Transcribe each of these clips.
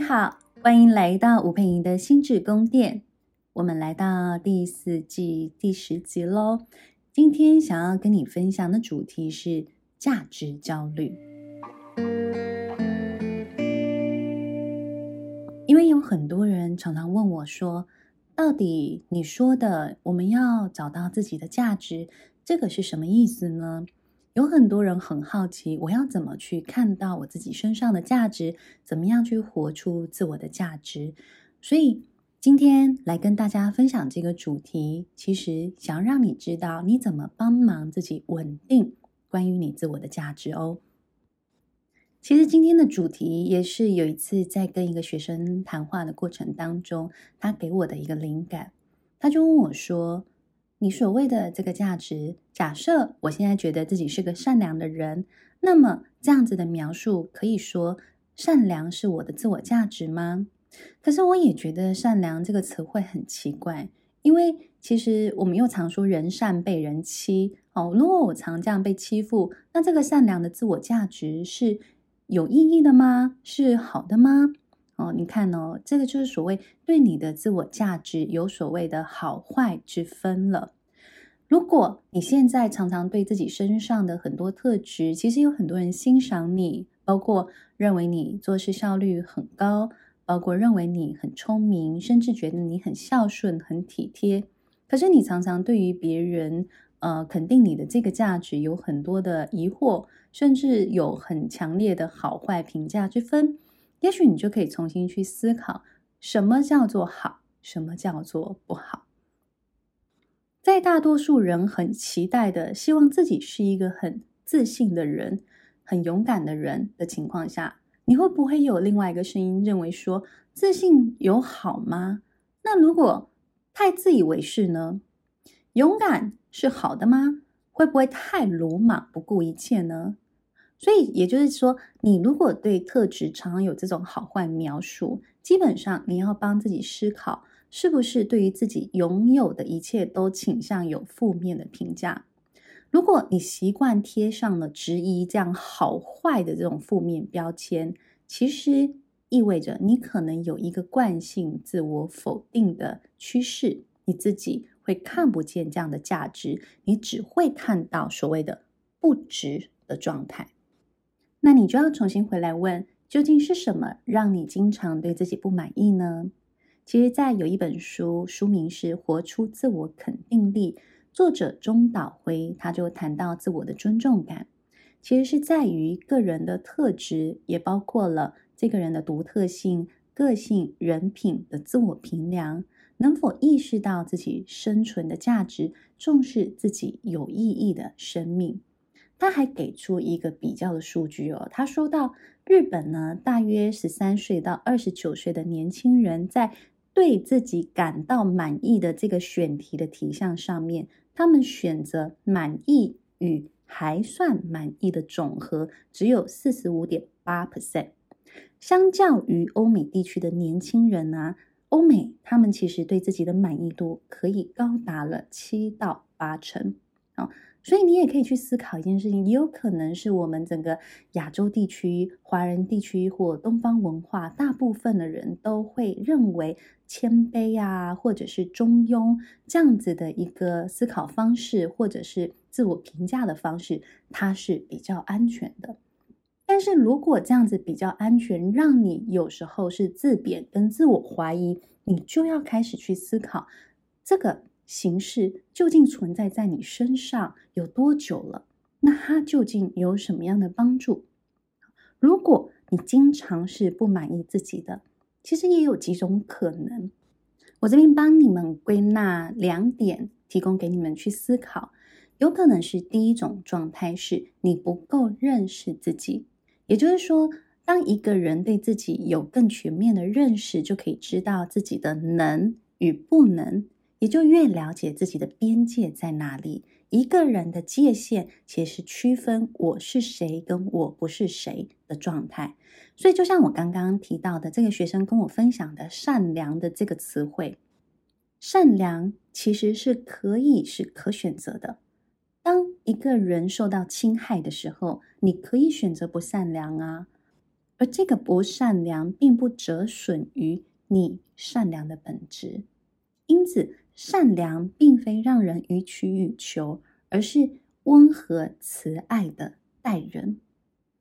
你好，欢迎来到吴佩莹的心智宫殿。我们来到第四季第十集喽。今天想要跟你分享的主题是价值焦虑。因为有很多人常常问我说，到底你说的我们要找到自己的价值，这个是什么意思呢？有很多人很好奇，我要怎么去看到我自己身上的价值？怎么样去活出自我的价值？所以今天来跟大家分享这个主题，其实想要让你知道你怎么帮忙自己稳定关于你自我的价值哦。其实今天的主题也是有一次在跟一个学生谈话的过程当中，他给我的一个灵感，他就问我说。你所谓的这个价值，假设我现在觉得自己是个善良的人，那么这样子的描述可以说善良是我的自我价值吗？可是我也觉得善良这个词汇很奇怪，因为其实我们又常说人善被人欺哦。如果我常这样被欺负，那这个善良的自我价值是有意义的吗？是好的吗？哦，你看哦，这个就是所谓对你的自我价值有所谓的好坏之分了。如果你现在常常对自己身上的很多特质，其实有很多人欣赏你，包括认为你做事效率很高，包括认为你很聪明，甚至觉得你很孝顺、很体贴。可是你常常对于别人，呃，肯定你的这个价值有很多的疑惑，甚至有很强烈的好坏评价之分。也许你就可以重新去思考，什么叫做好，什么叫做不好。在大多数人很期待的，希望自己是一个很自信的人、很勇敢的人的情况下，你会不会有另外一个声音认为说，自信有好吗？那如果太自以为是呢？勇敢是好的吗？会不会太鲁莽、不顾一切呢？所以，也就是说，你如果对特质常常有这种好坏描述，基本上你要帮自己思考，是不是对于自己拥有的一切都倾向有负面的评价。如果你习惯贴上了质疑这样好坏的这种负面标签，其实意味着你可能有一个惯性自我否定的趋势，你自己会看不见这样的价值，你只会看到所谓的不值的状态。那你就要重新回来问，究竟是什么让你经常对自己不满意呢？其实，在有一本书，书名是《活出自我肯定力》，作者中岛辉他就谈到自我的尊重感，其实是在于个人的特质，也包括了这个人的独特性、个性、人品的自我评量，能否意识到自己生存的价值，重视自己有意义的生命。他还给出一个比较的数据哦，他说到日本呢，大约十三岁到二十九岁的年轻人，在对自己感到满意的这个选题的题项上面，他们选择满意与还算满意的总和只有四十五点八 percent，相较于欧美地区的年轻人啊，欧美他们其实对自己的满意度可以高达了七到八成啊。所以你也可以去思考一件事情，也有可能是我们整个亚洲地区、华人地区或东方文化，大部分的人都会认为谦卑啊，或者是中庸这样子的一个思考方式，或者是自我评价的方式，它是比较安全的。但是如果这样子比较安全，让你有时候是自贬跟自我怀疑，你就要开始去思考这个。形式究竟存在在你身上有多久了？那它究竟有什么样的帮助？如果你经常是不满意自己的，其实也有几种可能。我这边帮你们归纳两点，提供给你们去思考。有可能是第一种状态是你不够认识自己，也就是说，当一个人对自己有更全面的认识，就可以知道自己的能与不能。也就越了解自己的边界在哪里。一个人的界限其实区分我是谁跟我不是谁的状态。所以，就像我刚刚提到的，这个学生跟我分享的“善良”的这个词汇，善良其实是可以是可选择的。当一个人受到侵害的时候，你可以选择不善良啊。而这个不善良并不折损于你善良的本质。因此，善良并非让人予取予求，而是温和慈爱的待人。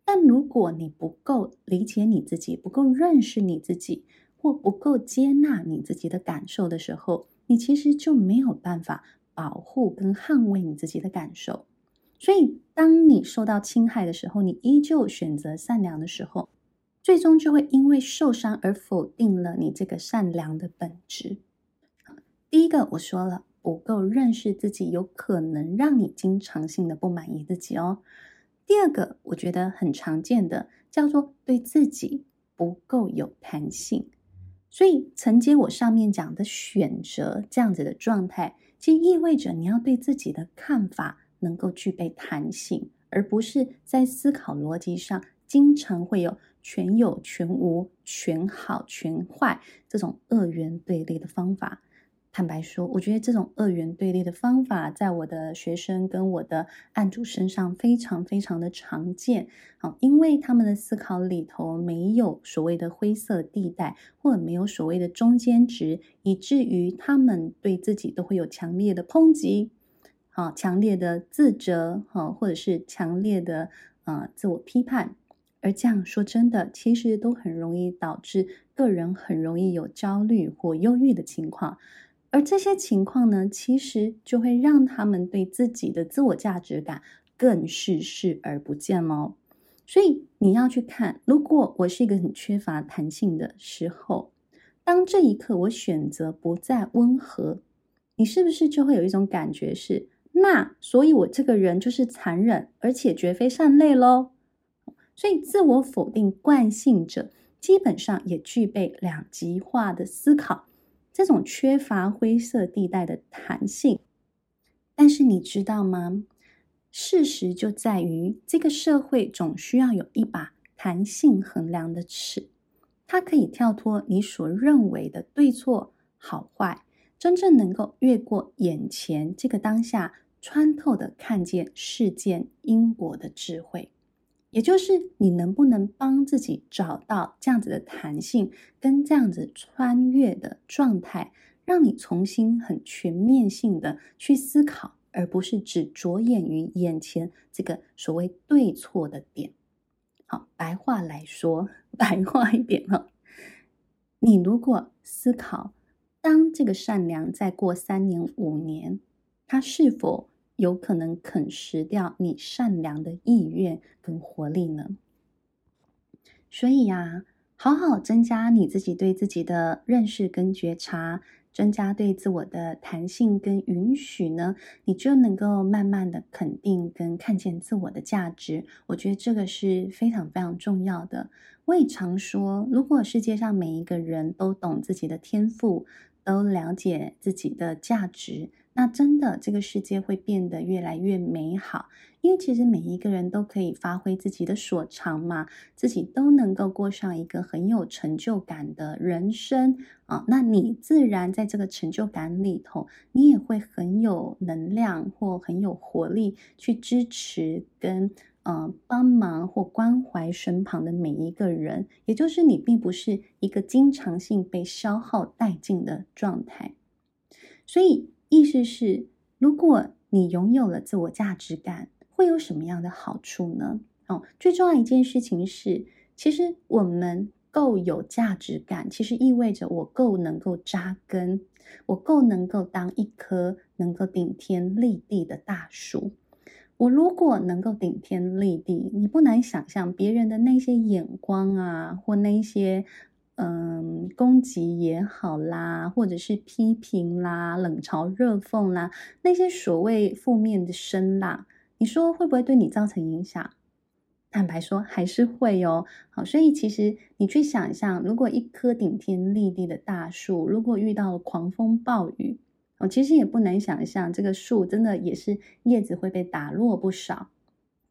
但如果你不够理解你自己，不够认识你自己，或不够接纳你自己的感受的时候，你其实就没有办法保护跟捍卫你自己的感受。所以，当你受到侵害的时候，你依旧选择善良的时候，最终就会因为受伤而否定了你这个善良的本质。第一个，我说了，不够认识自己，有可能让你经常性的不满意自己哦。第二个，我觉得很常见的叫做对自己不够有弹性。所以承接我上面讲的选择这样子的状态，其实意味着你要对自己的看法能够具备弹性，而不是在思考逻辑上经常会有全有、全无、全好、全坏这种二元对立的方法。坦白说，我觉得这种二元对立的方法，在我的学生跟我的案主身上非常非常的常见。好，因为他们的思考里头没有所谓的灰色地带，或者没有所谓的中间值，以至于他们对自己都会有强烈的抨击，好，强烈的自责，好，或者是强烈的呃自我批判。而这样说真的，其实都很容易导致个人很容易有焦虑或忧郁的情况。而这些情况呢，其实就会让他们对自己的自我价值感更是视而不见喽。所以你要去看，如果我是一个很缺乏弹性的时候，当这一刻我选择不再温和，你是不是就会有一种感觉是，那所以我这个人就是残忍，而且绝非善类喽？所以自我否定惯性者，基本上也具备两极化的思考。这种缺乏灰色地带的弹性，但是你知道吗？事实就在于，这个社会总需要有一把弹性衡量的尺，它可以跳脱你所认为的对错好坏，真正能够越过眼前这个当下，穿透的看见事件因果的智慧。也就是你能不能帮自己找到这样子的弹性，跟这样子穿越的状态，让你重新很全面性的去思考，而不是只着眼于眼前这个所谓对错的点。好，白话来说，白话一点哦，你如果思考，当这个善良再过三年五年，它是否有可能啃食掉你善良的意愿跟活力呢？所以呀，好好增加你自己对自己的认识跟觉察，增加对自我的弹性跟允许呢，你就能够慢慢的肯定跟看见自我的价值。我觉得这个是非常非常重要的。我也常说，如果世界上每一个人都懂自己的天赋，都了解自己的价值。那真的，这个世界会变得越来越美好，因为其实每一个人都可以发挥自己的所长嘛，自己都能够过上一个很有成就感的人生啊。那你自然在这个成就感里头，你也会很有能量或很有活力去支持跟呃帮忙或关怀身旁的每一个人，也就是你并不是一个经常性被消耗殆尽的状态，所以。意思是，如果你拥有了自我价值感，会有什么样的好处呢？哦，最重要一件事情是，其实我们够有价值感，其实意味着我够能够扎根，我够能够当一棵能够顶天立地的大树。我如果能够顶天立地，你不难想象别人的那些眼光啊，或那些。嗯，攻击也好啦，或者是批评啦、冷嘲热讽啦，那些所谓负面的声浪，你说会不会对你造成影响？坦白说，还是会哦。好，所以其实你去想象，如果一棵顶天立地的大树，如果遇到了狂风暴雨，哦，其实也不难想象，这个树真的也是叶子会被打落不少，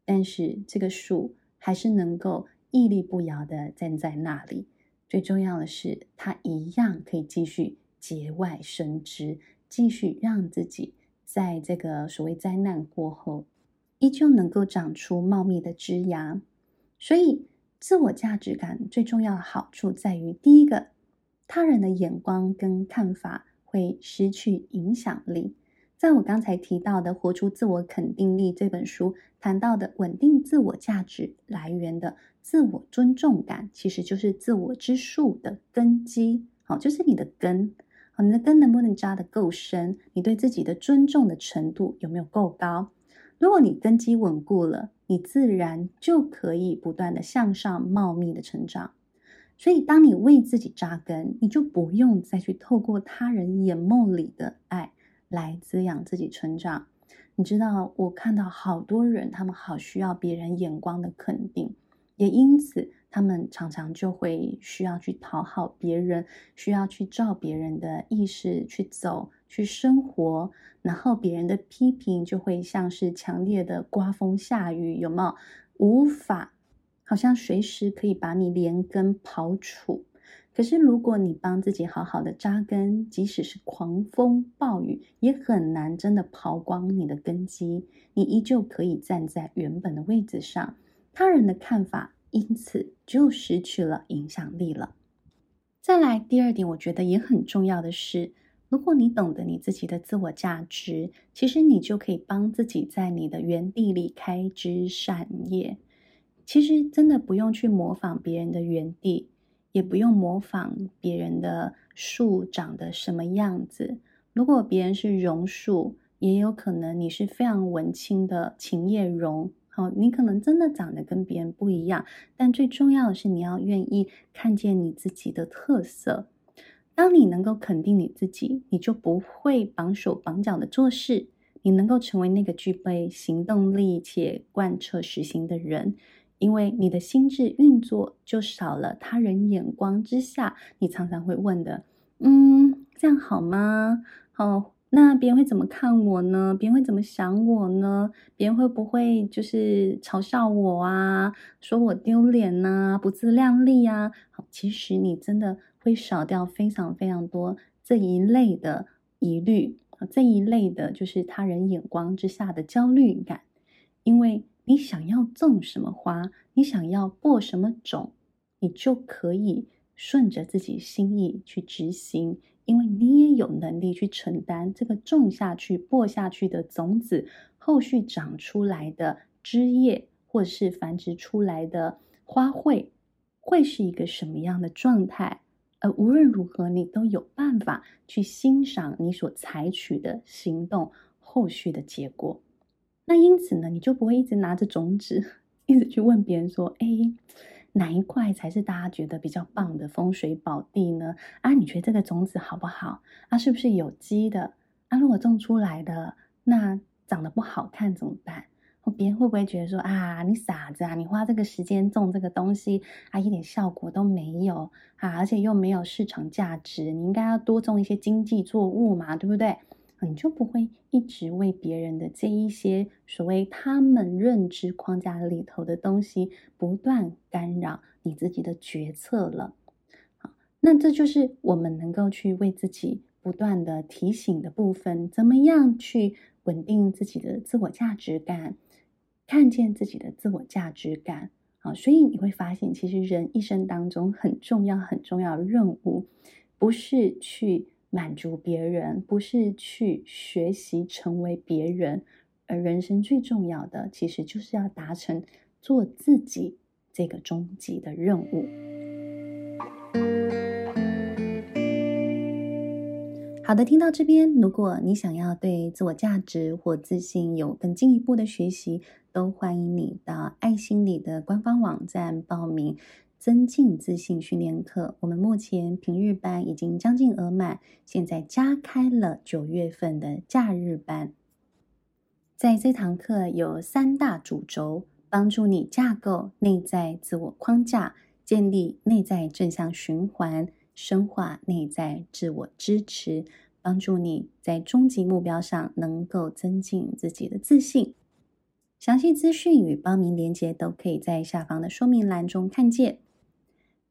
但是这个树还是能够屹立不摇的站在那里。最重要的是，它一样可以继续节外生枝，继续让自己在这个所谓灾难过后，依旧能够长出茂密的枝芽。所以，自我价值感最重要的好处在于，第一个，他人的眼光跟看法会失去影响力。在我刚才提到的《活出自我肯定力》这本书谈到的稳定自我价值来源的自我尊重感，其实就是自我之树的根基。好，就是你的根。好，你的根能不能扎得够深？你对自己的尊重的程度有没有够高？如果你根基稳固了，你自然就可以不断的向上茂密的成长。所以，当你为自己扎根，你就不用再去透过他人眼梦里的爱。来滋养自己成长。你知道，我看到好多人，他们好需要别人眼光的肯定，也因此，他们常常就会需要去讨好别人，需要去照别人的意识去走、去生活，然后别人的批评就会像是强烈的刮风下雨，有没有？无法，好像随时可以把你连根刨除。可是，如果你帮自己好好的扎根，即使是狂风暴雨，也很难真的刨光你的根基。你依旧可以站在原本的位置上，他人的看法因此就失去了影响力了。再来，第二点，我觉得也很重要的是，如果你懂得你自己的自我价值，其实你就可以帮自己在你的原地里开枝散叶。其实真的不用去模仿别人的原地。也不用模仿别人的树长得什么样子。如果别人是榕树，也有可能你是非常文青的琴叶榕。好，你可能真的长得跟别人不一样。但最重要的是，你要愿意看见你自己的特色。当你能够肯定你自己，你就不会绑手绑脚的做事。你能够成为那个具备行动力且贯彻实行的人。因为你的心智运作就少了他人眼光之下，你常常会问的，嗯，这样好吗？好，那别人会怎么看我呢？别人会怎么想我呢？别人会不会就是嘲笑我啊？说我丢脸呐？不自量力呀？好，其实你真的会少掉非常非常多这一类的疑虑，这一类的就是他人眼光之下的焦虑感，因为。你想要种什么花，你想要播什么种，你就可以顺着自己心意去执行，因为你也有能力去承担这个种下去、播下去的种子，后续长出来的枝叶，或是繁殖出来的花卉，会是一个什么样的状态？而无论如何，你都有办法去欣赏你所采取的行动后续的结果。那因此呢，你就不会一直拿着种子，一直去问别人说：“哎，哪一块才是大家觉得比较棒的风水宝地呢？啊，你觉得这个种子好不好？啊，是不是有机的？啊，如果种出来的那长得不好看怎么办？别人会不会觉得说啊，你傻子啊，你花这个时间种这个东西啊，一点效果都没有啊，而且又没有市场价值，你应该要多种一些经济作物嘛，对不对？”你就不会一直为别人的这一些所谓他们认知框架里头的东西不断干扰你自己的决策了。好，那这就是我们能够去为自己不断的提醒的部分，怎么样去稳定自己的自我价值感，看见自己的自我价值感。好，所以你会发现，其实人一生当中很重要、很重要的任务，不是去。满足别人，不是去学习成为别人，而人生最重要的，其实就是要达成做自己这个终极的任务。好的，听到这边，如果你想要对自我价值或自信有更进一步的学习，都欢迎你到爱心理的官方网站报名。增进自信训练课，我们目前平日班已经将近额满，现在加开了九月份的假日班。在这堂课有三大主轴，帮助你架构内在自我框架，建立内在正向循环，深化内在自我支持，帮助你在终极目标上能够增进自己的自信。详细资讯与报名链接都可以在下方的说明栏中看见。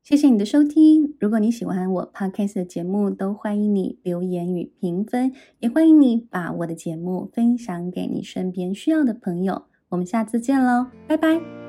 谢谢你的收听。如果你喜欢我 Podcast 的节目，都欢迎你留言与评分，也欢迎你把我的节目分享给你身边需要的朋友。我们下次见喽，拜拜。